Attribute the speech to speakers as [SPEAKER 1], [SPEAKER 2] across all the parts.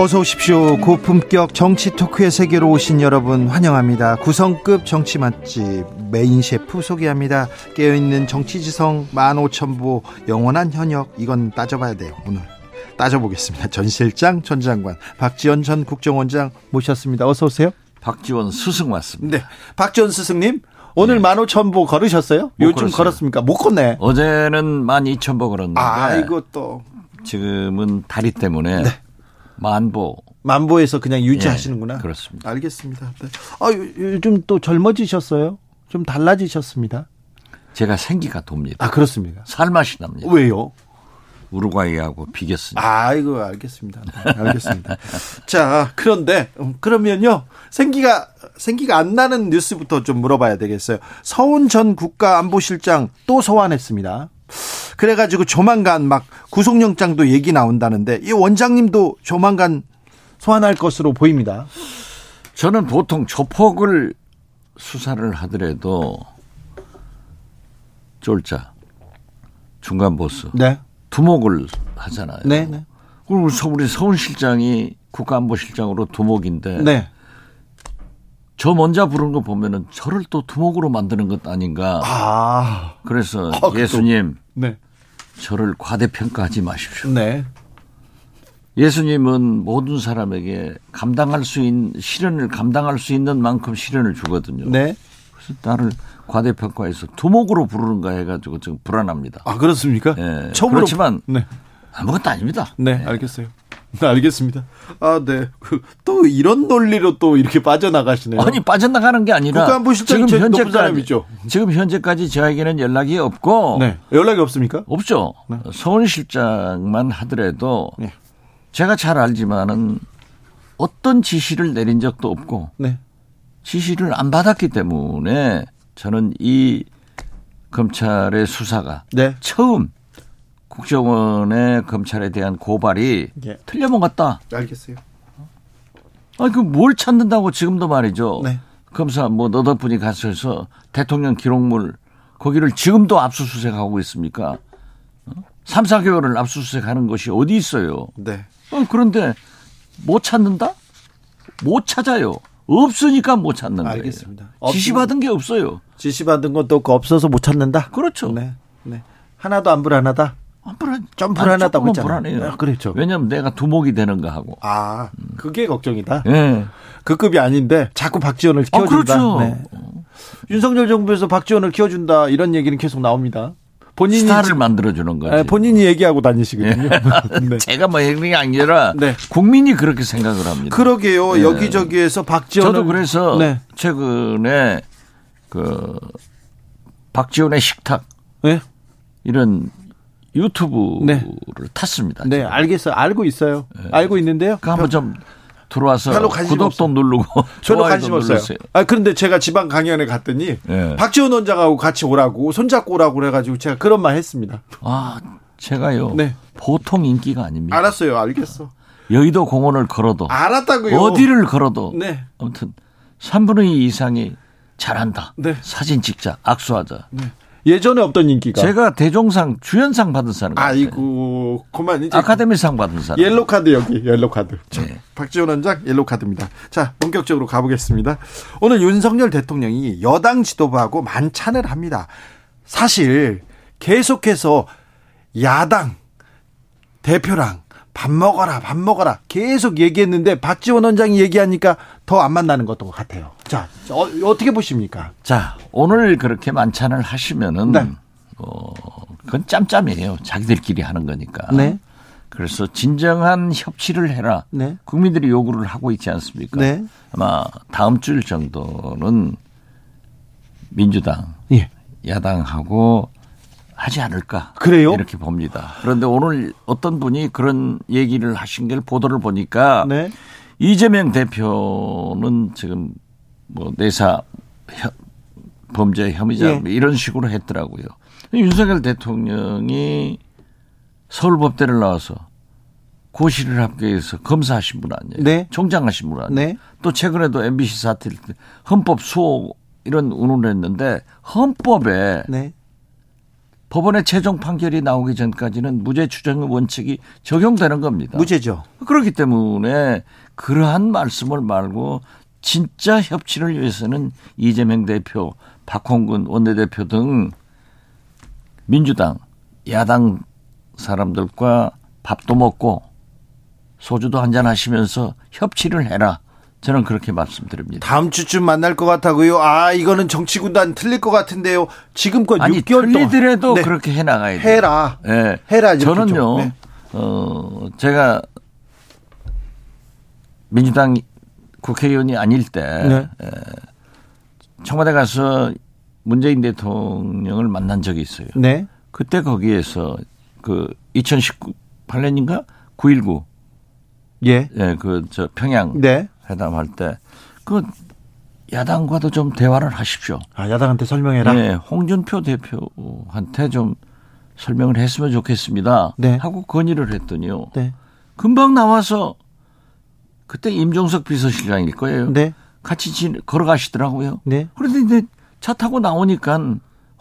[SPEAKER 1] 어서 오십시오. 고품격 정치 토크의 세계로 오신 여러분 환영합니다. 구성급 정치 맛집 메인 셰프 소개합니다. 깨어있는 정치지성 15,000보 영원한 현역 이건 따져봐야 돼요. 오늘 따져보겠습니다. 전 실장, 전 장관, 박지원 전 국정원장 모셨습니다. 어서 오세요.
[SPEAKER 2] 박지원 스승 왔습니다.
[SPEAKER 1] 네. 박지원 스승님 오늘 네. 15,000보 걸으셨어요? 요즘 걸었어요. 걸었습니까? 못 걷네.
[SPEAKER 2] 어제는 12,000보 걸었는데.
[SPEAKER 1] 아, 이것도.
[SPEAKER 2] 지금은 다리 때문에 네. 만보.
[SPEAKER 1] 만보에서 그냥 유지하시는구나.
[SPEAKER 2] 네, 그렇습니다.
[SPEAKER 1] 알겠습니다. 네. 아, 요즘 또 젊어지셨어요? 좀 달라지셨습니다.
[SPEAKER 2] 제가 생기가 돕니다.
[SPEAKER 1] 아, 그렇습니까?
[SPEAKER 2] 살맛이 납니다.
[SPEAKER 1] 왜요?
[SPEAKER 2] 우루과이하고 비겼습니다.
[SPEAKER 1] 아이고, 알겠습니다. 네, 알겠습니다. 자, 그런데, 음, 그러면요. 생기가, 생기가 안 나는 뉴스부터 좀 물어봐야 되겠어요. 서훈 전 국가안보실장 또 소환했습니다. 그래가지고 조만간 막 구속영장도 얘기 나온다는데 이 원장님도 조만간 소환할 것으로 보입니다.
[SPEAKER 2] 저는 보통 조폭을 수사를 하더라도 쫄자 중간 보스 네. 두목을 하잖아요. 네, 네. 그리고 우리 서훈 실장이 국가안보실장으로 두목인데 네. 저 먼저 부른 거 보면은 저를 또 두목으로 만드는 것 아닌가. 아. 그래서 아, 예수님. 네. 저를 과대평가하지 마십시오. 네. 예수님은 모든 사람에게 감당할 수 있는 시련을 감당할 수 있는 만큼 시련을 주거든요. 네. 그래서 나를 과대평가해서 두목으로 부르는가 해가지고 좀 불안합니다.
[SPEAKER 1] 아 그렇습니까?
[SPEAKER 2] 네. 처음으로 그렇지만 네. 아무것도 아닙니다.
[SPEAKER 1] 네, 네. 알겠어요. 네, 알겠습니다. 아, 네. 그, 또 이런 논리로 또 이렇게 빠져나가시네요.
[SPEAKER 2] 아니, 빠져나가는 게 아니라
[SPEAKER 1] 지금 현재까지
[SPEAKER 2] 지금 현재까지 저에게는 연락이 없고
[SPEAKER 1] 네. 연락이 없습니까?
[SPEAKER 2] 없죠. 네. 서울 실장만 하더라도 네. 제가 잘 알지만은 어떤 지시를 내린 적도 없고 네. 지시를 안 받았기 때문에 저는 이 검찰의 수사가 네. 처음 국정원의 검찰에 대한 고발이 예. 틀려먹었다.
[SPEAKER 1] 알겠어요.
[SPEAKER 2] 아니, 그 뭘 찾는다고 지금도 말이죠. 네. 검사 뭐 너덕분이 가서 대통령 기록물 거기를 지금도 압수수색하고 있습니까? 3, 어? 4개월을 압수수색하는 것이 어디 있어요? 네. 어, 그런데 못 찾는다? 못 찾아요. 없으니까 못 찾는 거예요.
[SPEAKER 1] 알겠습니다.
[SPEAKER 2] 지시받은 게 없어요.
[SPEAKER 1] 지시받은 것도 없어서 못 찾는다?
[SPEAKER 2] 그렇죠.
[SPEAKER 1] 네. 네. 하나도 안 불안하다?
[SPEAKER 2] 아, 불안,
[SPEAKER 1] 좀 불안하다고 했잖아요.
[SPEAKER 2] 불안해요.
[SPEAKER 1] 아, 그렇죠.
[SPEAKER 2] 왜냐면 내가 두목이 되는가 하고.
[SPEAKER 1] 아, 그게 걱정이다. 예. 네. 그 급이 아닌데 자꾸 박지원을 아, 키워준다. 아, 그렇죠. 네. 윤석열 정부에서 박지원을 키워준다 이런 얘기는 계속 나옵니다.
[SPEAKER 2] 본인이 스타를 만들어주는 거죠. 네,
[SPEAKER 1] 본인이 얘기하고 다니시거든요.
[SPEAKER 2] 네. 제가 뭐 얘기한 게 아니라 네. 국민이 그렇게 생각을 합니다.
[SPEAKER 1] 그러게요. 네. 여기저기에서 박지원
[SPEAKER 2] 저도 그래서 네. 최근에 그 박지원의 식탁 네. 이런 유튜브를 네. 탔습니다.
[SPEAKER 1] 네, 제가. 알겠어요. 알고 있어요. 네. 알고 있는데요.
[SPEAKER 2] 그 한번 좀 들어와서 구독도 없어요. 누르고
[SPEAKER 1] 저도 관심 없어요. 아 그런데 제가 지방 강연에 갔더니 네. 박지원 원장하고 같이 오라고 손잡고 오라고 그래가지고 제가 그런 말 했습니다.
[SPEAKER 2] 아 제가요. 네. 보통 인기가 아닙니다.
[SPEAKER 1] 알았어요. 알겠어.
[SPEAKER 2] 여의도 공원을 걸어도
[SPEAKER 1] 알았다고요.
[SPEAKER 2] 어디를 걸어도 네. 아무튼 3분의 2 이상이 잘한다. 네. 사진 찍자, 악수하자. 네.
[SPEAKER 1] 예전에 없던 인기가.
[SPEAKER 2] 제가 대종상 주연상 받은 사람.
[SPEAKER 1] 아이고, 그만 이제
[SPEAKER 2] 아카데미상 받은 사람.
[SPEAKER 1] 옐로 카드 여기 옐로 카드. 자, 네. 박지원 원장 옐로 카드입니다. 자, 본격적으로 가보겠습니다. 오늘 윤석열 대통령이 여당 지도부하고 만찬을 합니다. 사실 계속해서 야당 대표랑 밥 먹어라, 밥 먹어라 계속 얘기했는데 박지원 원장이 얘기하니까 더 안 만나는 것도 같아요. 자, 어, 떻게 보십니까?
[SPEAKER 2] 자, 오늘 그렇게 만찬을 하시면은 네. 어, 그건 짬짬이에요. 자기들끼리 하는 거니까. 네. 그래서 진정한 협치를 해라. 네. 국민들이 요구를 하고 있지 않습니까? 네. 아마 다음 주 정도는 민주당, 예. 야당하고 하지 않을까.
[SPEAKER 1] 그래요?
[SPEAKER 2] 이렇게 봅니다. 그런데 오늘 어떤 분이 그런 얘기를 하신 게 보도를 보니까 네. 이재명 대표는 지금 뭐 내사 범죄 혐의자 예. 뭐 이런 식으로 했더라고요. 윤석열 대통령이 서울법대를 나와서 고시를 합격해서 검사하신 분 아니에요. 네. 총장하신 분 아니에요. 네. 또 최근에도 MBC 사태 헌법 수호 이런 운운을 했는데 헌법에 네. 법원의 최종 판결이 나오기 전까지는 무죄 추정 원칙이 적용되는 겁니다.
[SPEAKER 1] 무죄죠.
[SPEAKER 2] 그렇기 때문에 그러한 말씀을 말고 진짜 협치를 위해서는 이재명 대표, 박홍근 원내대표 등 민주당, 야당 사람들과 밥도 먹고 소주도 한잔 하시면서 협치를 해라. 저는 그렇게 말씀드립니다.
[SPEAKER 1] 다음 주쯤 만날 것 같다고요? 아, 이거는 정치군단 틀릴 것 같은데요. 지금껏 아니, 6개월
[SPEAKER 2] 틀리더라도 네. 그렇게 해나가야 돼요.
[SPEAKER 1] 해라.
[SPEAKER 2] 네. 해라. 저는요, 네. 어, 제가 민주당 국회의원이 아닐 때 네. 청와대 가서 문재인 대통령을 만난 적이 있어요. 네. 그때 거기에서 그 2018년인가 9.19 예. 예, 그 저 평양 네. 회담할 때 그 야당과도 좀 대화를 하십시오.
[SPEAKER 1] 아, 야당한테 설명해라.
[SPEAKER 2] 네, 홍준표 대표한테 좀 설명을 했으면 좋겠습니다. 네. 하고 건의를 했더니요. 네. 금방 나와서 그때 임종석 비서실장일 거예요. 네. 같이 걸어가시더라고요. 네. 그런데 이제 차 타고 나오니까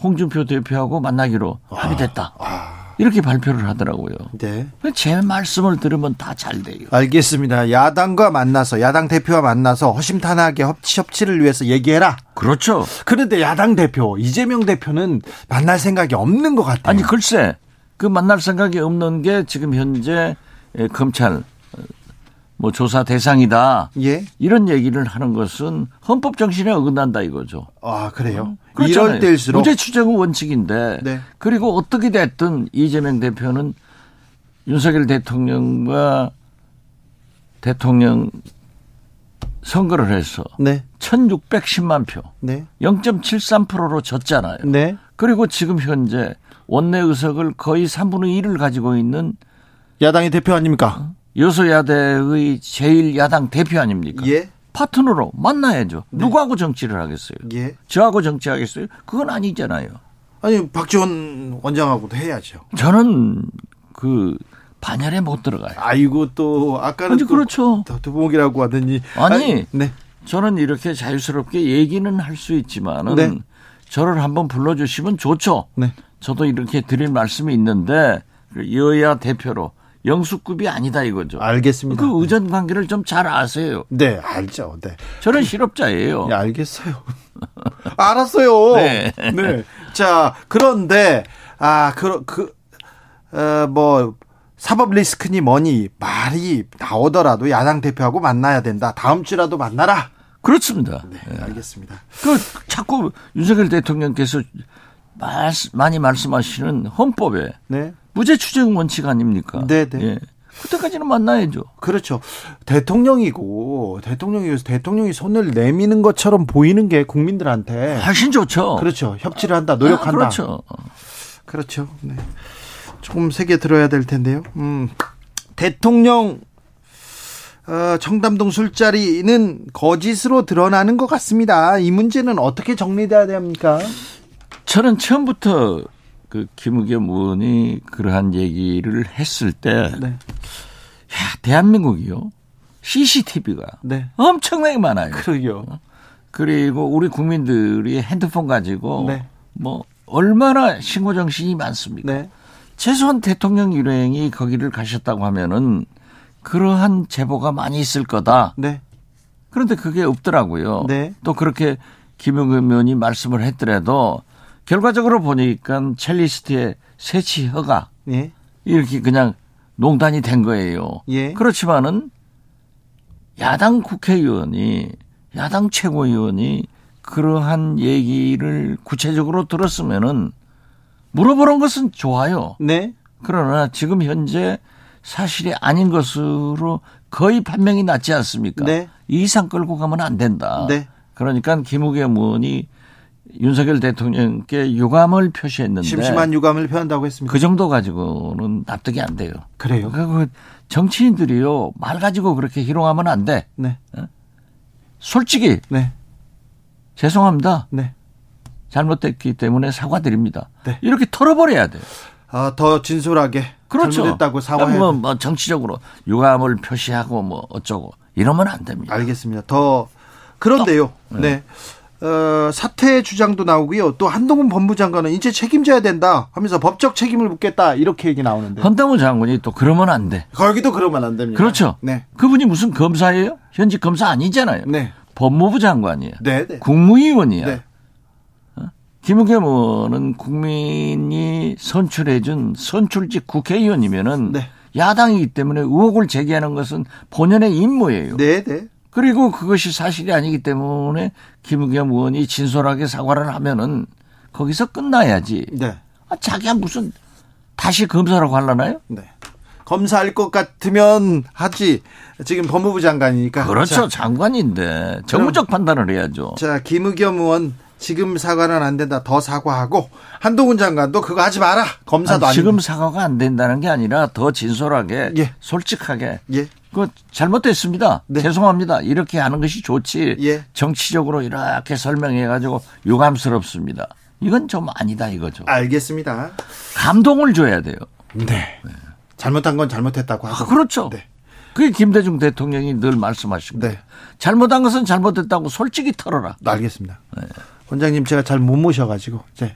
[SPEAKER 2] 홍준표 대표하고 만나기로 아, 합의됐다. 아. 이렇게 발표를 하더라고요. 네. 제 말씀을 들으면 다 잘 돼요.
[SPEAKER 1] 알겠습니다. 야당과 만나서 야당 대표와 만나서 허심탄회하게 협치 협치를 위해서 얘기해라.
[SPEAKER 2] 그렇죠.
[SPEAKER 1] 그런데 야당 대표 이재명 대표는 만날 생각이 없는 것 같아요.
[SPEAKER 2] 아니 글쎄 그 만날 생각이 없는 게 지금 현재 검찰 뭐 조사 대상이다. 예. 이런 얘기를 하는 것은 헌법 정신에 어긋난다 이거죠.
[SPEAKER 1] 아 그래요? 어? 이럴 때일수록
[SPEAKER 2] 무죄 추정은 원칙인데 네. 그리고 어떻게 됐든 이재명 대표는 윤석열 대통령과 대통령 선거를 해서 네. 1,610만 표, 네. 0.73%로 졌잖아요. 네. 그리고 지금 현재 원내 의석을 거의 3분의 1을 가지고 있는
[SPEAKER 1] 야당의 대표 아닙니까? 어?
[SPEAKER 2] 여소야대의 제1야당 대표 아닙니까? 예. 파트너로 만나야죠. 네. 누구하고 정치를 하겠어요? 예. 저하고 정치하겠어요? 그건 아니잖아요.
[SPEAKER 1] 아니 박지원 원장하고도 해야죠.
[SPEAKER 2] 저는 그 반열에 못 들어가요.
[SPEAKER 1] 아이고 또 아까는
[SPEAKER 2] 또 그렇죠.
[SPEAKER 1] 두목이라고 하더니
[SPEAKER 2] 아니, 아니 네. 저는 이렇게 자유스럽게 얘기는 할 수 있지만은 네. 저를 한번 불러주시면 좋죠. 네. 저도 이렇게 드릴 말씀이 있는데 여야 대표로 영수급이 아니다 이거죠.
[SPEAKER 1] 알겠습니다.
[SPEAKER 2] 그 의전 관계를 좀 잘 아세요.
[SPEAKER 1] 네, 알죠. 네.
[SPEAKER 2] 저는 실업자예요.
[SPEAKER 1] 네, 알겠어요. 알았어요. 네. 네. 자, 그런데 아, 그, 그, 어, 뭐 사법 리스크니 뭐니 말이 나오더라도 야당 대표하고 만나야 된다. 다음 주라도 만나라.
[SPEAKER 2] 그렇습니다.
[SPEAKER 1] 네, 알겠습니다.
[SPEAKER 2] 그 자꾸 윤석열 대통령께서 말, 많이 말씀하시는 헌법에 네. 무죄 추정 원칙 아닙니까?
[SPEAKER 1] 네, 네. 예.
[SPEAKER 2] 그때까지는 만나야죠.
[SPEAKER 1] 그렇죠. 대통령이고 대통령이어서 대통령이 손을 내미는 것처럼 보이는 게 국민들한테
[SPEAKER 2] 훨씬 좋죠.
[SPEAKER 1] 그렇죠. 협치를 한다, 노력한다. 아,
[SPEAKER 2] 그렇죠.
[SPEAKER 1] 그렇죠. 네. 조금 세게 들어야 될 텐데요. 음. 대통령 어, 청담동 술자리는 거짓으로 드러나는 것 같습니다. 이 문제는 어떻게 정리돼야 됩니까?
[SPEAKER 2] 저는 처음부터 그 김의겸 의원이 그러한 얘기를 했을 때, 네. 야, 대한민국이요. CCTV가 네. 엄청나게 많아요.
[SPEAKER 1] 그러게요.
[SPEAKER 2] 그리고 우리 국민들이 핸드폰 가지고 네. 뭐 얼마나 신고 정신이 많습니까? 네. 최소한 대통령 일행이 거기를 가셨다고 하면은 그러한 제보가 많이 있을 거다. 네. 그런데 그게 없더라고요. 네. 또 그렇게 김용겸 의원이 말씀을 했더라도 결과적으로 보니까 첼리스트의 세치 허가 예. 이렇게 그냥 농단이 된 거예요. 예. 그렇지만은 야당 국회의원이 야당 최고위원이 그러한 얘기를 구체적으로 들었으면은 물어보는 것은 좋아요. 네. 그러나 지금 현재 사실이 아닌 것으로 거의 판명이 났지 않습니까? 네. 이 이상 끌고 가면 안 된다. 네. 그러니까 김우겸 의원이 윤석열 대통령께 유감을 표시했는데
[SPEAKER 1] 심심한 유감을 표한다고 했습니다.
[SPEAKER 2] 그 정도 가지고는 납득이 안 돼요.
[SPEAKER 1] 그래요?
[SPEAKER 2] 그 정치인들이요 말 가지고 그렇게 희롱하면 안 돼. 네. 어? 솔직히 네. 죄송합니다. 네. 잘못됐기 때문에 사과드립니다. 네. 이렇게 털어버려야 돼요.
[SPEAKER 1] 아, 더 진솔하게 그렇죠. 잘못했다고 사과해.
[SPEAKER 2] 뭐, 뭐 정치적으로 유감을 표시하고 뭐 어쩌고 이러면 안 됩니다.
[SPEAKER 1] 알겠습니다. 더 그런데요. 네. 네. 어, 사퇴 주장도 나오고요. 또 한동훈 법무장관은 이제 책임져야 된다 하면서 법적 책임을 묻겠다 이렇게 얘기 나오는데.
[SPEAKER 2] 한동훈 장관이 또 그러면 안 돼.
[SPEAKER 1] 거기도 그러면 안 됩니다.
[SPEAKER 2] 그렇죠. 네. 그분이 무슨 검사예요? 현직 검사 아니잖아요. 네. 법무부 장관이에요. 네, 네. 국무위원이야. 네. 어? 김우겸 의원은 국민이 선출해준 선출직 국회의원이면은 네. 야당이기 때문에 의혹을 제기하는 것은 본연의 임무예요. 네, 네. 그리고 그것이 사실이 아니기 때문에 김우겸 의원이 진솔하게 사과를 하면은 거기서 끝나야지. 네. 아, 자기가 무슨 다시 검사라고 하려나요? 네.
[SPEAKER 1] 검사할 것 같으면 하지. 지금 법무부 장관이니까.
[SPEAKER 2] 그렇죠. 자, 장관인데 정무적 판단을 해야죠.
[SPEAKER 1] 자, 김우겸 의원 지금 사과는 안 된다. 더 사과하고 한동훈 장관도 그거 하지 마라. 검사도 아니,
[SPEAKER 2] 지금 사과가 안 된다는 게 아니라 더 진솔하게 예. 솔직하게 예. 그 잘못됐습니다. 네. 죄송합니다. 이렇게 하는 것이 좋지. 예. 정치적으로 이렇게 설명해 가지고 유감스럽습니다. 이건 좀 아니다 이거죠.
[SPEAKER 1] 알겠습니다.
[SPEAKER 2] 감동을 줘야 돼요.
[SPEAKER 1] 네. 네. 잘못한 건 잘못했다고 하고.
[SPEAKER 2] 아, 그렇죠. 네. 그게 김대중 대통령이 늘 말씀하시고. 네. 잘못한 것은 잘못했다고 솔직히 털어라.
[SPEAKER 1] 알겠습니다. 네. 원장님 제가 잘 못 모셔가지고 네.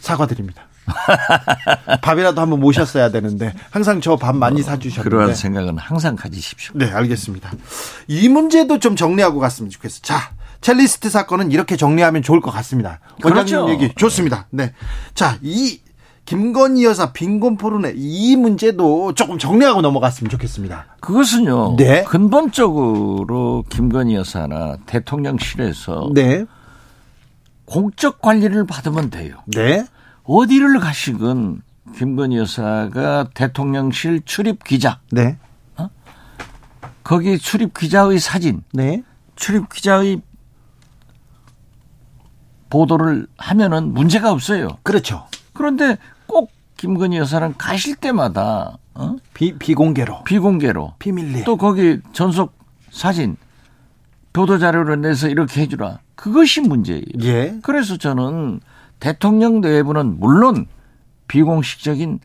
[SPEAKER 1] 사과드립니다. 밥이라도 한번 모셨어야 되는데 항상 저 밥 많이 사주셨는데
[SPEAKER 2] 그러한 생각은 항상 가지십시오.
[SPEAKER 1] 네, 알겠습니다. 이 문제도 좀 정리하고 갔으면 좋겠어. 자, 첼리스트 사건은 이렇게 정리하면 좋을 것 같습니다. 원장님 그렇죠. 얘기 좋습니다. 네, 자, 이 김건희 여사 빈곤 포르네 이 문제도 조금 정리하고 넘어갔으면 좋겠습니다.
[SPEAKER 2] 그것은요. 네. 근본적으로 김건희 여사나 대통령실에서 네. 공적 관리를 받으면 돼요. 네. 어디를 가시건 김건희 여사가 대통령실 출입 기자. 네. 어? 거기 출입 기자의 사진. 네. 출입 기자의 보도를 하면은 문제가 없어요.
[SPEAKER 1] 그렇죠.
[SPEAKER 2] 그런데 꼭 김건희 여사랑 가실 때마다 어?
[SPEAKER 1] 비, 비공개로
[SPEAKER 2] 비공개로
[SPEAKER 1] 비밀리
[SPEAKER 2] 또 거기 전속 사진 보도 자료를 내서 이렇게 해주라 그것이 문제예요. 예. 그래서 저는 대통령 내부는 물론 비공식적인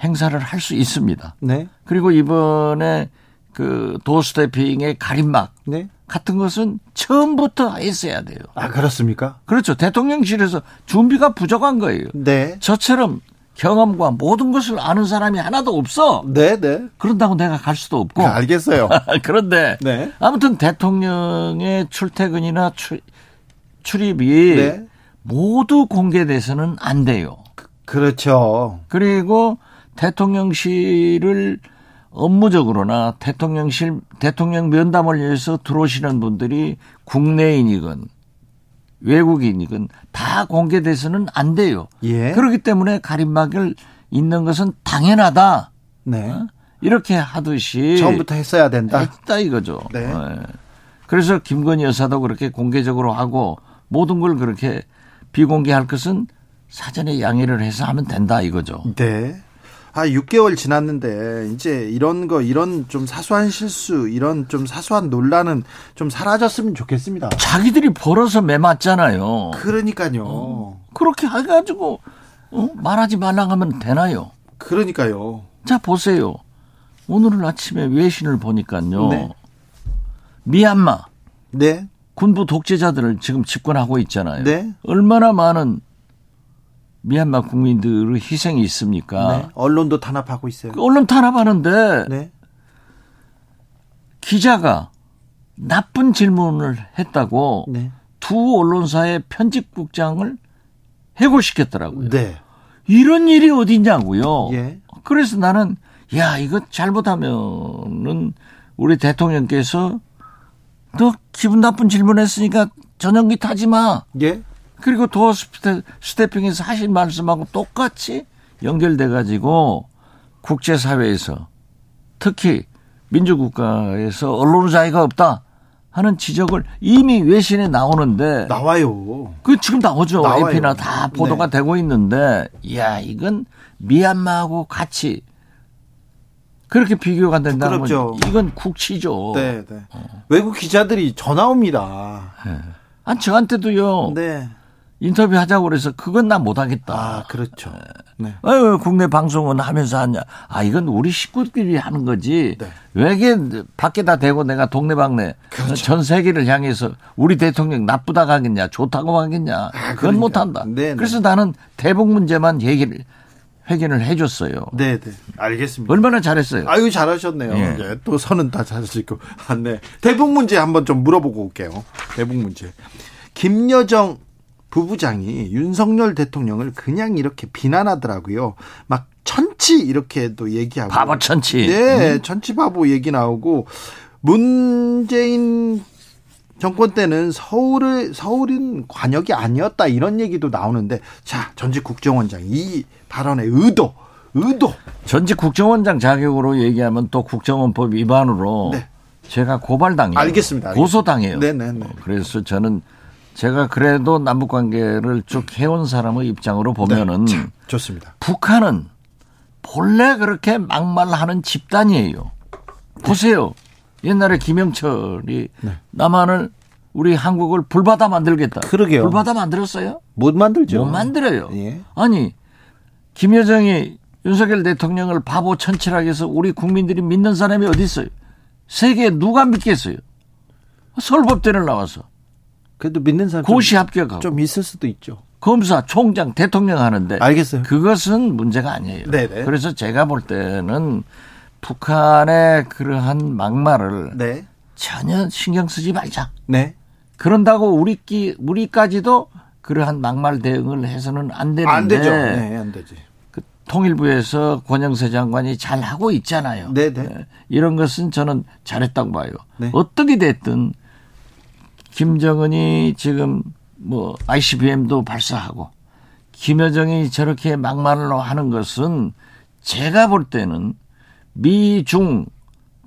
[SPEAKER 2] 행사를 할 수 있습니다. 네. 그리고 이번에 그 도스태핑의 가림막 네. 같은 것은 처음부터 했어야 돼요.
[SPEAKER 1] 아 그렇습니까?
[SPEAKER 2] 그렇죠. 대통령실에서 준비가 부족한 거예요. 네. 저처럼 경험과 모든 것을 아는 사람이 하나도 없어. 네, 네. 그런다고 내가 갈 수도 없고. 네,
[SPEAKER 1] 알겠어요.
[SPEAKER 2] 그런데 네. 아무튼 대통령의 출퇴근이나 출, 출입이 네. 모두 공개돼서는 안 돼요.
[SPEAKER 1] 그렇죠.
[SPEAKER 2] 그리고 대통령실을 업무적으로나 대통령실 대통령 면담을 위해서 들어오시는 분들이 국내인이건 외국인이건 다 공개돼서는 안 돼요. 예. 그렇기 때문에 가림막을 있는 것은 당연하다. 네. 어? 이렇게 하듯이
[SPEAKER 1] 처음부터 했어야 된다.
[SPEAKER 2] 했다 이거죠. 네. 네. 그래서 김건희 여사도 그렇게 공개적으로 하고 모든 걸 그렇게 비공개할 것은 사전에 양해를 해서 하면 된다 이거죠.
[SPEAKER 1] 네. 아, 6개월 지났는데 이제 이런 거 이런 좀 사소한 실수, 이런 좀 사소한 논란은 좀 사라졌으면 좋겠습니다.
[SPEAKER 2] 자기들이 벌어서 매 맞잖아요.
[SPEAKER 1] 그러니까요.
[SPEAKER 2] 어, 그렇게 해 가지고 어? 말하지 말라 하면 되나요?
[SPEAKER 1] 그러니까요.
[SPEAKER 2] 자, 보세요. 오늘 아침에 외신을 보니까요. 네. 미얀마. 네. 군부 독재자들을 지금 집권하고 있잖아요. 네. 얼마나 많은 미얀마 국민들의 희생이 있습니까? 네.
[SPEAKER 1] 언론도 탄압하고 있어요.
[SPEAKER 2] 그 언론 탄압하는데 네. 기자가 나쁜 질문을 했다고 네. 두 언론사의 편집국장을 해고시켰더라고요. 네. 이런 일이 어디냐고요. 예. 그래서 나는 야 이거 잘못하면은 우리 대통령께서 너 기분 나쁜 질문했으니까 전용기 타지 마. 예. 그리고 도어 스태핑에서 하신 말씀하고 똑같이 연결돼 가지고 국제사회에서 특히 민주국가에서 언론 자유가 없다 하는 지적을 이미 외신에 나오는데
[SPEAKER 1] 나와요.
[SPEAKER 2] 그 지금 나오죠. 나와요. AP나 다 보도가 네. 되고 있는데 야 이건 미얀마하고 같이 그렇게 비교가 된다는 건 이건 국치죠. 네, 네.
[SPEAKER 1] 어. 외국 기자들이 전화 옵니다. 네.
[SPEAKER 2] 아, 저한테도요. 네. 인터뷰 하자고 그래서 그건 나 못하겠다.
[SPEAKER 1] 아, 그렇죠.
[SPEAKER 2] 네. 어, 국내 방송은 하면서 하냐. 아, 이건 우리 식구들이 하는 거지. 네. 왜게 밖에다 대고 내가 동네방네 그렇죠. 전 세계를 향해서 우리 대통령 나쁘다고 하겠냐, 좋다고 하겠냐. 아, 그건 그러니까. 못한다. 네, 네, 그래서 나는 대북 문제만 얘기를 회견을 해줬어요.
[SPEAKER 1] 네, 네. 알겠습니다.
[SPEAKER 2] 얼마나 잘했어요.
[SPEAKER 1] 아유, 잘하셨네요. 예. 네, 또 선은 다 잘하시고. 아, 네. 대북 문제 한번 좀 물어보고 올게요. 대북 문제. 김여정 부부장이 윤석열 대통령을 그냥 이렇게 비난하더라고요. 막 천치 이렇게도 얘기하고.
[SPEAKER 2] 바보 천치.
[SPEAKER 1] 네, 음. 천치 바보 얘기 나오고 문재인 정권 때는 서울을 서울은 관역이 아니었다 이런 얘기도 나오는데 자 전직 국정원장 이 발언의 의도 의도
[SPEAKER 2] 전직 국정원장 자격으로 얘기하면 또 국정원법 위반으로 네. 제가 고발당해요.
[SPEAKER 1] 알겠습니다.
[SPEAKER 2] 고소당해요. 네네네. 어, 그래서 저는 제가 그래도 남북 관계를 쭉 해온 사람의 입장으로 보면은 네.
[SPEAKER 1] 좋습니다.
[SPEAKER 2] 북한은 본래 그렇게 막말하는 집단이에요. 보세요. 옛날에 김영철이 네. 남한을 우리 한국을 불바다 만들겠다.
[SPEAKER 1] 그러게요.
[SPEAKER 2] 불바다 만들었어요?
[SPEAKER 1] 못 만들죠.
[SPEAKER 2] 못 만들어요. 예. 아니 김여정이 윤석열 대통령을 바보 천칠하게 해서 우리 국민들이 믿는 사람이 어디 있어요? 세계에 누가 믿겠어요? 서울법대를 나와서.
[SPEAKER 1] 그래도 믿는 사람
[SPEAKER 2] 고시 합격하고
[SPEAKER 1] 좀 있을 수도 있죠.
[SPEAKER 2] 검사, 총장, 대통령 하는데
[SPEAKER 1] 알겠어요.
[SPEAKER 2] 그것은 문제가 아니에요. 네네. 그래서 제가 볼 때는 북한의 그러한 막말을 네. 전혀 신경 쓰지 말자. 네. 그런다고 우리끼 우리까지도 그러한 막말 대응을 해서는 안 되는데. 안
[SPEAKER 1] 되죠. 네, 안 되지.
[SPEAKER 2] 그 통일부에서 권영세 장관이 잘 하고 있잖아요. 네네. 네. 네. 이런 것은 저는 잘했다고 봐요. 네. 어떻게 됐든 김정은이 지금 뭐 ICBM도 발사하고 김여정이 저렇게 막말로 하는 것은 제가 볼 때는 미중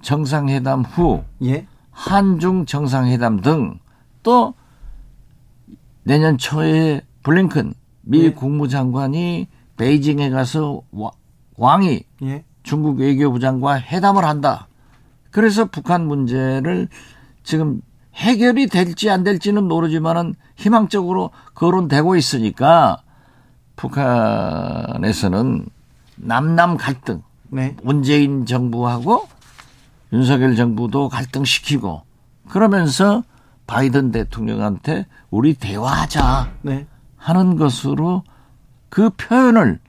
[SPEAKER 2] 정상회담 후 예? 한중 정상회담 등 또 내년 초에 블링컨 미 예? 국무장관이 베이징에 가서 왕이 예? 중국 외교부장과 회담을 한다. 그래서 북한 문제를 지금 해결이 될지 안 될지는 모르지만은 희망적으로 거론되고 있으니까 북한에서는 남남 갈등, 네. 문재인 정부하고 윤석열 정부도 갈등시키고 그러면서 바이든 대통령한테 우리 대화하자 네. 하는 것으로 그 표현을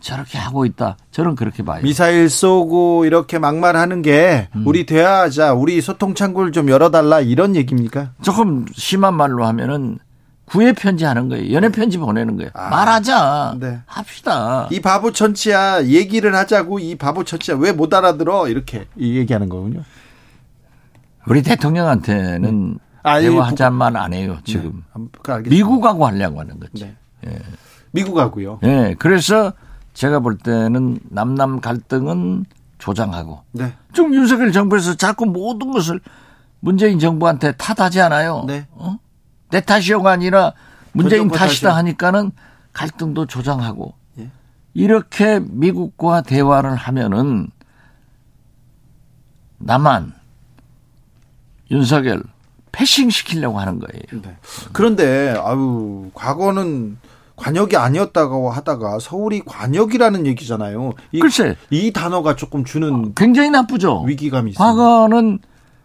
[SPEAKER 2] 저렇게 하고 있다. 저는 그렇게 봐요.
[SPEAKER 1] 미사일 쏘고 이렇게 막말하는 게 음. 우리 대화하자, 우리 소통 창구를 좀 열어달라 이런 얘기입니까?
[SPEAKER 2] 조금 심한 말로 하면은 구애 편지 하는 거예요. 연애 편지 보내는 거예요. 아, 말하자. 네. 합시다.
[SPEAKER 1] 이 바보 천치야 얘기를 하자고 이 바보 천치야 왜 못 알아들어 이렇게 얘기하는 거군요.
[SPEAKER 2] 우리 대통령한테는 네. 아, 대화하자는 말안 해요 지금. 네. 미국하고 하려고 하는 거지. 네. 예.
[SPEAKER 1] 미국하고요.
[SPEAKER 2] 예. 그래서 제가 볼 때는 남남 갈등은 조장하고 네. 좀 윤석열 정부에서 자꾸 모든 것을 문재인 정부한테 탓하지 않아요. 네. 어? 내 탓이요가 아니라 문재인 탓이다 하니까는 갈등도 조장하고 예. 이렇게 미국과 대화를 하면은 남한 윤석열 패싱 시키려고 하는 거예요. 네.
[SPEAKER 1] 그런데 아유 과거는 관역이 아니었다고 하다가 서울이 관역이라는 얘기잖아요. 이,
[SPEAKER 2] 글쎄
[SPEAKER 1] 이 단어가 조금 주는
[SPEAKER 2] 굉장히 나쁘죠.
[SPEAKER 1] 위기감이
[SPEAKER 2] 있어요. 과거는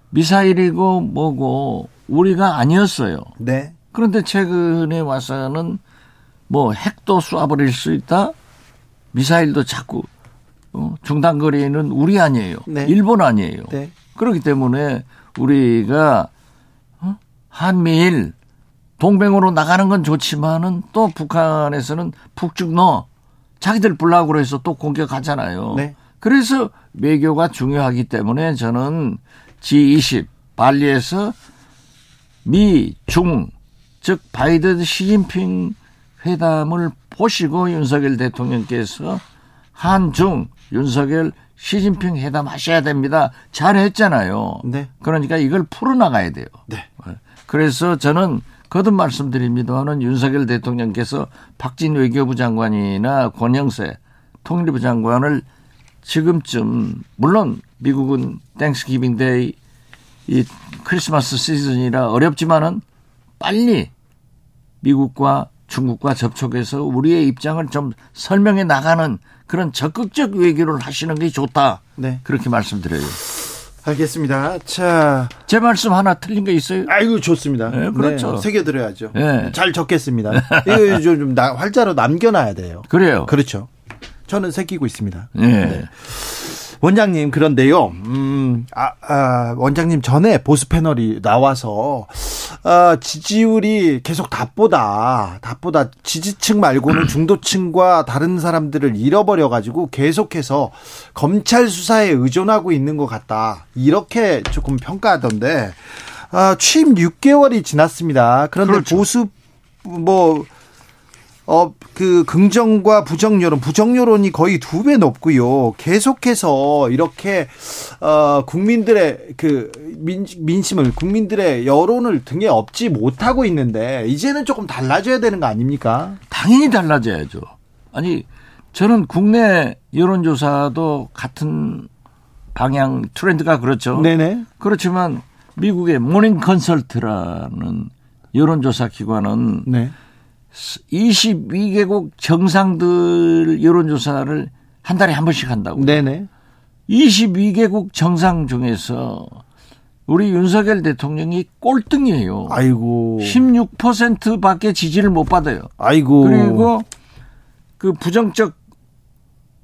[SPEAKER 2] 미사일이고 뭐고 우리가 아니었어요. 네. 그런데 최근에 와서는 뭐 핵도 쏴버릴 수 있다. 미사일도 자꾸 어, 중단거리는 우리 아니에요. 네. 일본 아니에요. 네. 그렇기 때문에 우리가 어? 한미일 동맹으로 나가는 건 좋지만은 또 북한에서는 북측 너 자기들 불락으로 해서 또 공격하잖아요. 네. 그래서 외교가 중요하기 때문에 저는 G20 발리에서 미, 중, 즉 바이든 시진핑 회담을 보시고 윤석열 대통령께서 한중 윤석열 시진핑 회담 하셔야 됩니다. 잘 했잖아요. 네. 그러니까 이걸 풀어나가야 돼요. 네. 그래서 저는 거듭 말씀드립니다만은 윤석열 대통령께서 박진 외교부 장관이나 권영세 통일부 장관을 지금쯤 물론 미국은 Thanksgiving Day 이 크리스마스 시즌이라 어렵지만은 빨리 미국과 중국과 접촉해서 우리의 입장을 좀 설명해 나가는 그런 적극적 외교를 하시는 게 좋다. 네. 그렇게 말씀드려요.
[SPEAKER 1] 알겠습니다. 자.
[SPEAKER 2] 제 말씀 하나 틀린 게 있어요?
[SPEAKER 1] 아이고, 좋습니다.
[SPEAKER 2] 네, 그렇죠.
[SPEAKER 1] 네, 새겨드려야죠. 네. 잘 적겠습니다. 이거 좀, 좀 나, 활자로 남겨놔야 돼요.
[SPEAKER 2] 그래요.
[SPEAKER 1] 그렇죠. 저는 새기고 있습니다. 네. 네. 원장님 그런데요. 음, 아, 아, 원장님 전에 보수 패널이 나와서 아, 지지율이 계속 답보다 답보다 지지층 말고는 중도층과 다른 사람들을 잃어버려 가지고 계속해서 검찰 수사에 의존하고 있는 것 같다. 이렇게 조금 평가하던데 아, 취임 6개월이 지났습니다. 그런데 그렇죠. 보수 뭐 어, 그 긍정과 부정 여론, 부정 여론이 거의 두 배 높고요. 계속해서 이렇게 어 국민들의 그 민, 민심을 국민들의 여론을 등에 업지 못하고 있는데 이제는 조금 달라져야 되는 거 아닙니까?
[SPEAKER 2] 당연히 달라져야죠. 아니 저는 국내 여론조사도 같은 방향 트렌드가 그렇죠.
[SPEAKER 1] 네네.
[SPEAKER 2] 그렇지만 미국의 Morning Consult라는 여론조사 기관은 네. 22개국 정상들 여론조사를 한 달에 한 번씩 한다고.
[SPEAKER 1] 네네.
[SPEAKER 2] 22개국 정상 중에서 우리 윤석열 대통령이 꼴등이에요.
[SPEAKER 1] 아이고.
[SPEAKER 2] 16%밖에 지지를 못 받아요.
[SPEAKER 1] 아이고.
[SPEAKER 2] 그리고 그 부정적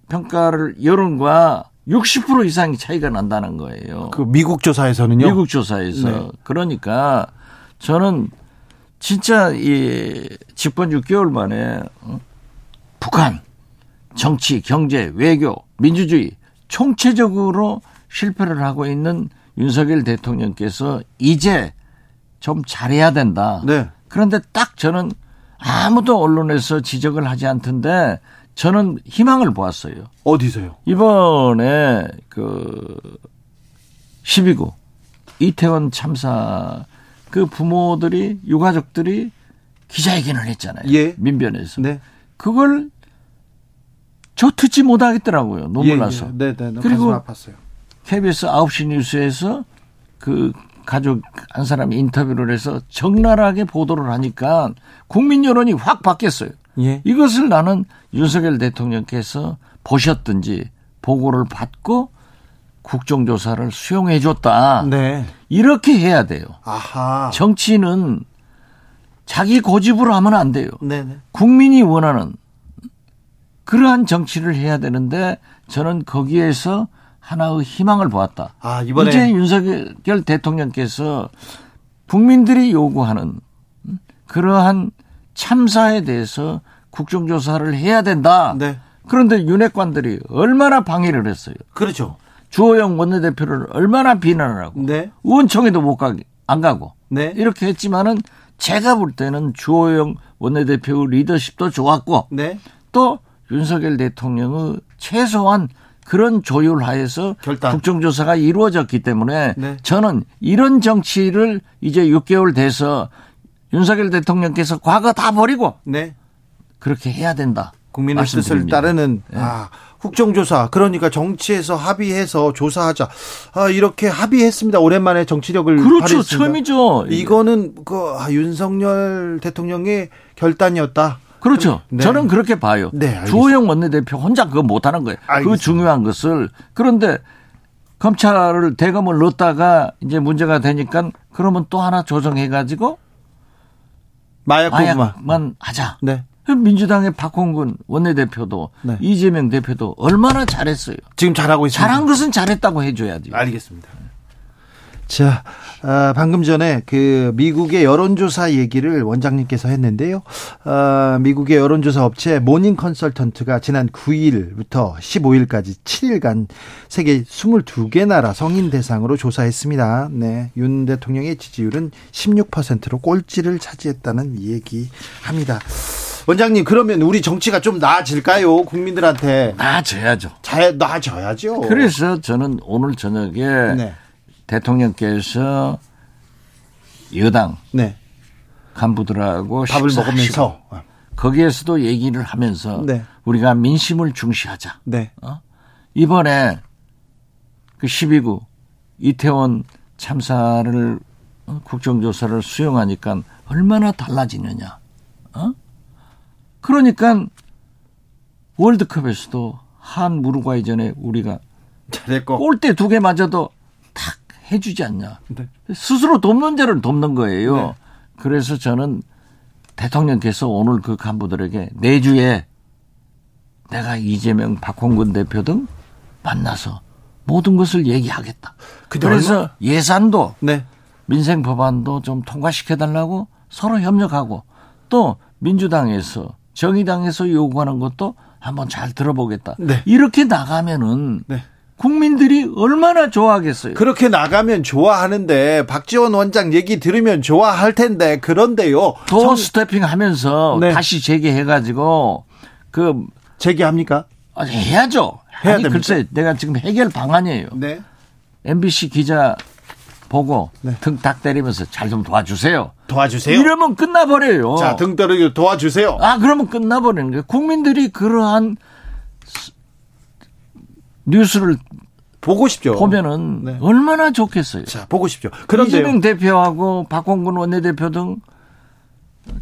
[SPEAKER 2] 평가를 여론과 60% 이상의 차이가 난다는 거예요.
[SPEAKER 1] 그 미국 조사에서는요?
[SPEAKER 2] 미국 조사에서. 네. 그러니까 저는 진짜 이 집권 6개월 만에 어? 북한 정치, 경제, 외교, 민주주의 총체적으로 실패를 하고 있는 윤석열 대통령께서 이제 좀 잘해야 된다.
[SPEAKER 1] 네.
[SPEAKER 2] 그런데 딱 저는 아무도 언론에서 지적을 하지 않던데 저는 희망을 보았어요.
[SPEAKER 1] 어디서요?
[SPEAKER 2] 이번에 그 12구 이태원 참사 그 부모들이 유가족들이 기자회견을 했잖아요.
[SPEAKER 1] 예.
[SPEAKER 2] 민변에서.
[SPEAKER 1] 네.
[SPEAKER 2] 그걸 저 듣지 못하겠더라고요. 예, 나서.
[SPEAKER 1] 예. 네, 네. 그리고 아팠어요.
[SPEAKER 2] KBS 9시 뉴스에서 그 가족 한 사람이 인터뷰를 해서 적나라하게 보도를 하니까 국민 여론이 확 바뀌었어요.
[SPEAKER 1] 예.
[SPEAKER 2] 이것을 나는 윤석열 대통령께서 보셨든지 보고를 받고 국정조사를 수용해 줬다.
[SPEAKER 1] 네.
[SPEAKER 2] 이렇게 해야 돼요.
[SPEAKER 1] 아하.
[SPEAKER 2] 정치는 자기 고집으로 하면 안 돼요.
[SPEAKER 1] 네네.
[SPEAKER 2] 국민이 원하는 그러한 정치를 해야 되는데 저는 거기에서 하나의 희망을 보았다.
[SPEAKER 1] 아, 이번에
[SPEAKER 2] 이제 윤석열 대통령께서 국민들이 요구하는 그러한 참사에 대해서 국정조사를 해야 된다.
[SPEAKER 1] 네.
[SPEAKER 2] 그런데 윤핵관들이 얼마나 방해를 했어요.
[SPEAKER 1] 그렇죠.
[SPEAKER 2] 주호영 원내대표를 얼마나 비난을 하고
[SPEAKER 1] 네.
[SPEAKER 2] 의원총회도 못 가게 안 가고
[SPEAKER 1] 네.
[SPEAKER 2] 이렇게 했지만은 제가 볼 때는 주호영 원내대표 리더십도 좋았고
[SPEAKER 1] 네.
[SPEAKER 2] 또 윤석열 대통령의 최소한 그런 조율 하에서 결단. 국정조사가 이루어졌기 때문에
[SPEAKER 1] 네.
[SPEAKER 2] 저는 이런 정치를 이제 6개월 돼서 윤석열 대통령께서 과거 다 버리고
[SPEAKER 1] 네.
[SPEAKER 2] 그렇게 해야 된다.
[SPEAKER 1] 국민의 뜻을 따르는 네. 아, 국정조사 그러니까 정치에서 합의해서 조사하자 아, 이렇게 합의했습니다. 오랜만에 정치력을
[SPEAKER 2] 그렇죠.
[SPEAKER 1] 발휘했습니다.
[SPEAKER 2] 처음이죠.
[SPEAKER 1] 이거는 그 아, 윤석열 대통령의 결단이었다.
[SPEAKER 2] 그렇죠. 네. 저는 그렇게 봐요.
[SPEAKER 1] 네,
[SPEAKER 2] 주호영 원내대표 혼자 그거 못하는 거예요. 그 알겠습니다. 그 중요한 것을 그런데 검찰을 대검을 넣었다가 이제 문제가 되니까 그러면 또 하나 조정해가지고
[SPEAKER 1] 마약
[SPEAKER 2] 마약만 하자.
[SPEAKER 1] 네.
[SPEAKER 2] 민주당의 박홍근 원내대표도 네. 이재명 대표도 얼마나 잘했어요.
[SPEAKER 1] 지금 잘하고 있습니다.
[SPEAKER 2] 잘한 것은 잘했다고 해줘야지.
[SPEAKER 1] 알겠습니다. 자, 어, 방금 전에 그 미국의 여론조사 얘기를 원장님께서 했는데요. 어, 미국의 여론조사 업체 Morning Consultant가 지난 9일부터 15일까지 7일간 세계 22개 나라 성인 대상으로 조사했습니다. 네. 윤 대통령의 지지율은 16%로 꼴찌를 차지했다는 얘기합니다. 원장님 그러면 우리 정치가 좀 나아질까요? 국민들한테
[SPEAKER 2] 나아져야죠.
[SPEAKER 1] 잘 나아져야죠.
[SPEAKER 2] 그래서 저는 오늘 저녁에 네. 대통령께서 여당
[SPEAKER 1] 네.
[SPEAKER 2] 간부들하고
[SPEAKER 1] 밥을 먹으면서
[SPEAKER 2] 거기에서도 얘기를 하면서
[SPEAKER 1] 네.
[SPEAKER 2] 우리가 민심을 중시하자.
[SPEAKER 1] 네.
[SPEAKER 2] 어? 이번에 그 12구 이태원 참사를 어? 국정조사를 수용하니까 얼마나 달라지느냐. 어? 그러니까 월드컵에서도 한 무르과이 전에 우리가 잘했고 골대 두 개 맞아도 탁 해주지 않냐. 네. 스스로 돕는 자를 돕는 거예요. 네. 그래서 저는 대통령께서 오늘 그 간부들에게 내주에 내가 이재명, 박홍근 대표 등 만나서 모든 것을 얘기하겠다. 그래서 얼마? 예산도 네. 민생 법안도 좀 통과시켜달라고 서로 협력하고 또 민주당에서 정의당에서 요구하는 것도 한번 잘 들어보겠다. 네. 이렇게 나가면은 네. 국민들이 얼마나 좋아하겠어요.
[SPEAKER 1] 그렇게 나가면 좋아하는데 박지원 원장 얘기 들으면 좋아할 텐데 그런데요.
[SPEAKER 2] 더 성... 스태핑 하면서 네. 다시 재개해 가지고 그
[SPEAKER 1] 재개합니까?
[SPEAKER 2] 아, 해야죠. 해야 아니, 됩니까? 글쎄 내가 지금 해결 방안이에요. 네. MBC 기자 보고 네. 등탁 때리면서 잘 좀 도와주세요.
[SPEAKER 1] 도와주세요.
[SPEAKER 2] 이러면 끝나버려요.
[SPEAKER 1] 자, 등 때리기 도와주세요.
[SPEAKER 2] 아, 그러면 끝나버리는 거예요. 국민들이 그러한 뉴스를
[SPEAKER 1] 보고 싶죠.
[SPEAKER 2] 보면은 네. 얼마나 좋겠어요.
[SPEAKER 1] 자, 보고 싶죠.
[SPEAKER 2] 그런데 이재명 대표하고 박홍근 원내대표 등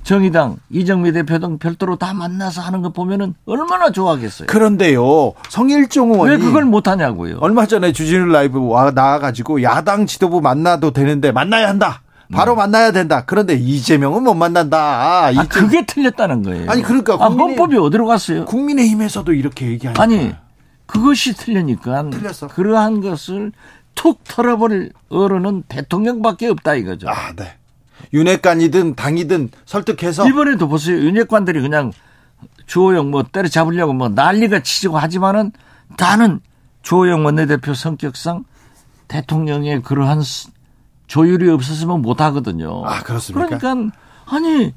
[SPEAKER 2] 정의당 이정미 대표 등 별도로 다 만나서 하는 거 보면은 얼마나 좋아하겠어요.
[SPEAKER 1] 그런데요, 성일종 의원이
[SPEAKER 2] 왜 그걸 못 하냐고요.
[SPEAKER 1] 얼마 전에 주진우 라이브 와 나와가지고 야당 지도부 만나도 되는데 만나야 한다. 바로 네. 만나야 된다. 그런데 이재명은 못 만난다. 아,
[SPEAKER 2] 아 그게 틀렸다는 거예요.
[SPEAKER 1] 아니 그러니까
[SPEAKER 2] 아, 헌법이 어디로 갔어요?
[SPEAKER 1] 국민의힘에서도 이렇게 얘기하니까.
[SPEAKER 2] 아니 그것이 틀리니까 틀렸어. 그러한 것을 툭 털어버릴 어른은 대통령밖에 없다 이거죠.
[SPEAKER 1] 아, 네. 윤핵관이든 당이든 설득해서
[SPEAKER 2] 이번에도 보세요. 윤핵관들이 그냥 주호영 뭐 때려잡으려고 뭐 난리가 치지고 하지만은 나는 주호영 원내대표 성격상 대통령의 그러한 조율이 없었으면 못 하거든요.
[SPEAKER 1] 아, 그렇습니까?
[SPEAKER 2] 그러니까 아니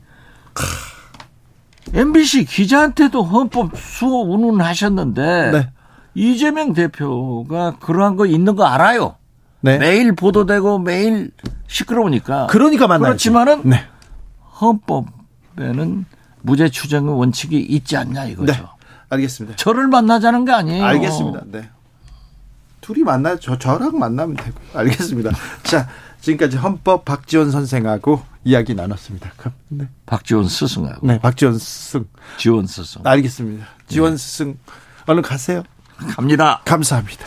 [SPEAKER 2] MBC 기자한테도 헌법 수호 운운하셨는데 네. 이재명 대표가 그러한 거 있는 거 알아요. 네. 매일 보도되고 매일 시끄러우니까.
[SPEAKER 1] 그러니까 만나요.
[SPEAKER 2] 그렇지만은 네. 헌법에는 무죄 추정의 원칙이 있지 않냐 이거죠. 네.
[SPEAKER 1] 알겠습니다.
[SPEAKER 2] 저를 만나자는 게 아니에요.
[SPEAKER 1] 알겠습니다. 네. 둘이 만나 저 저랑 만나면 되고. 알겠습니다. 자, 지금까지 헌법 박지원 선생하고 이야기 나눴습니다.
[SPEAKER 2] 네. 박지원 스승하고.
[SPEAKER 1] 네, 박지원 스승.
[SPEAKER 2] 지원 스승.
[SPEAKER 1] 알겠습니다. 지원 네. 스승 얼른 가세요.
[SPEAKER 2] 갑니다.
[SPEAKER 1] 감사합니다.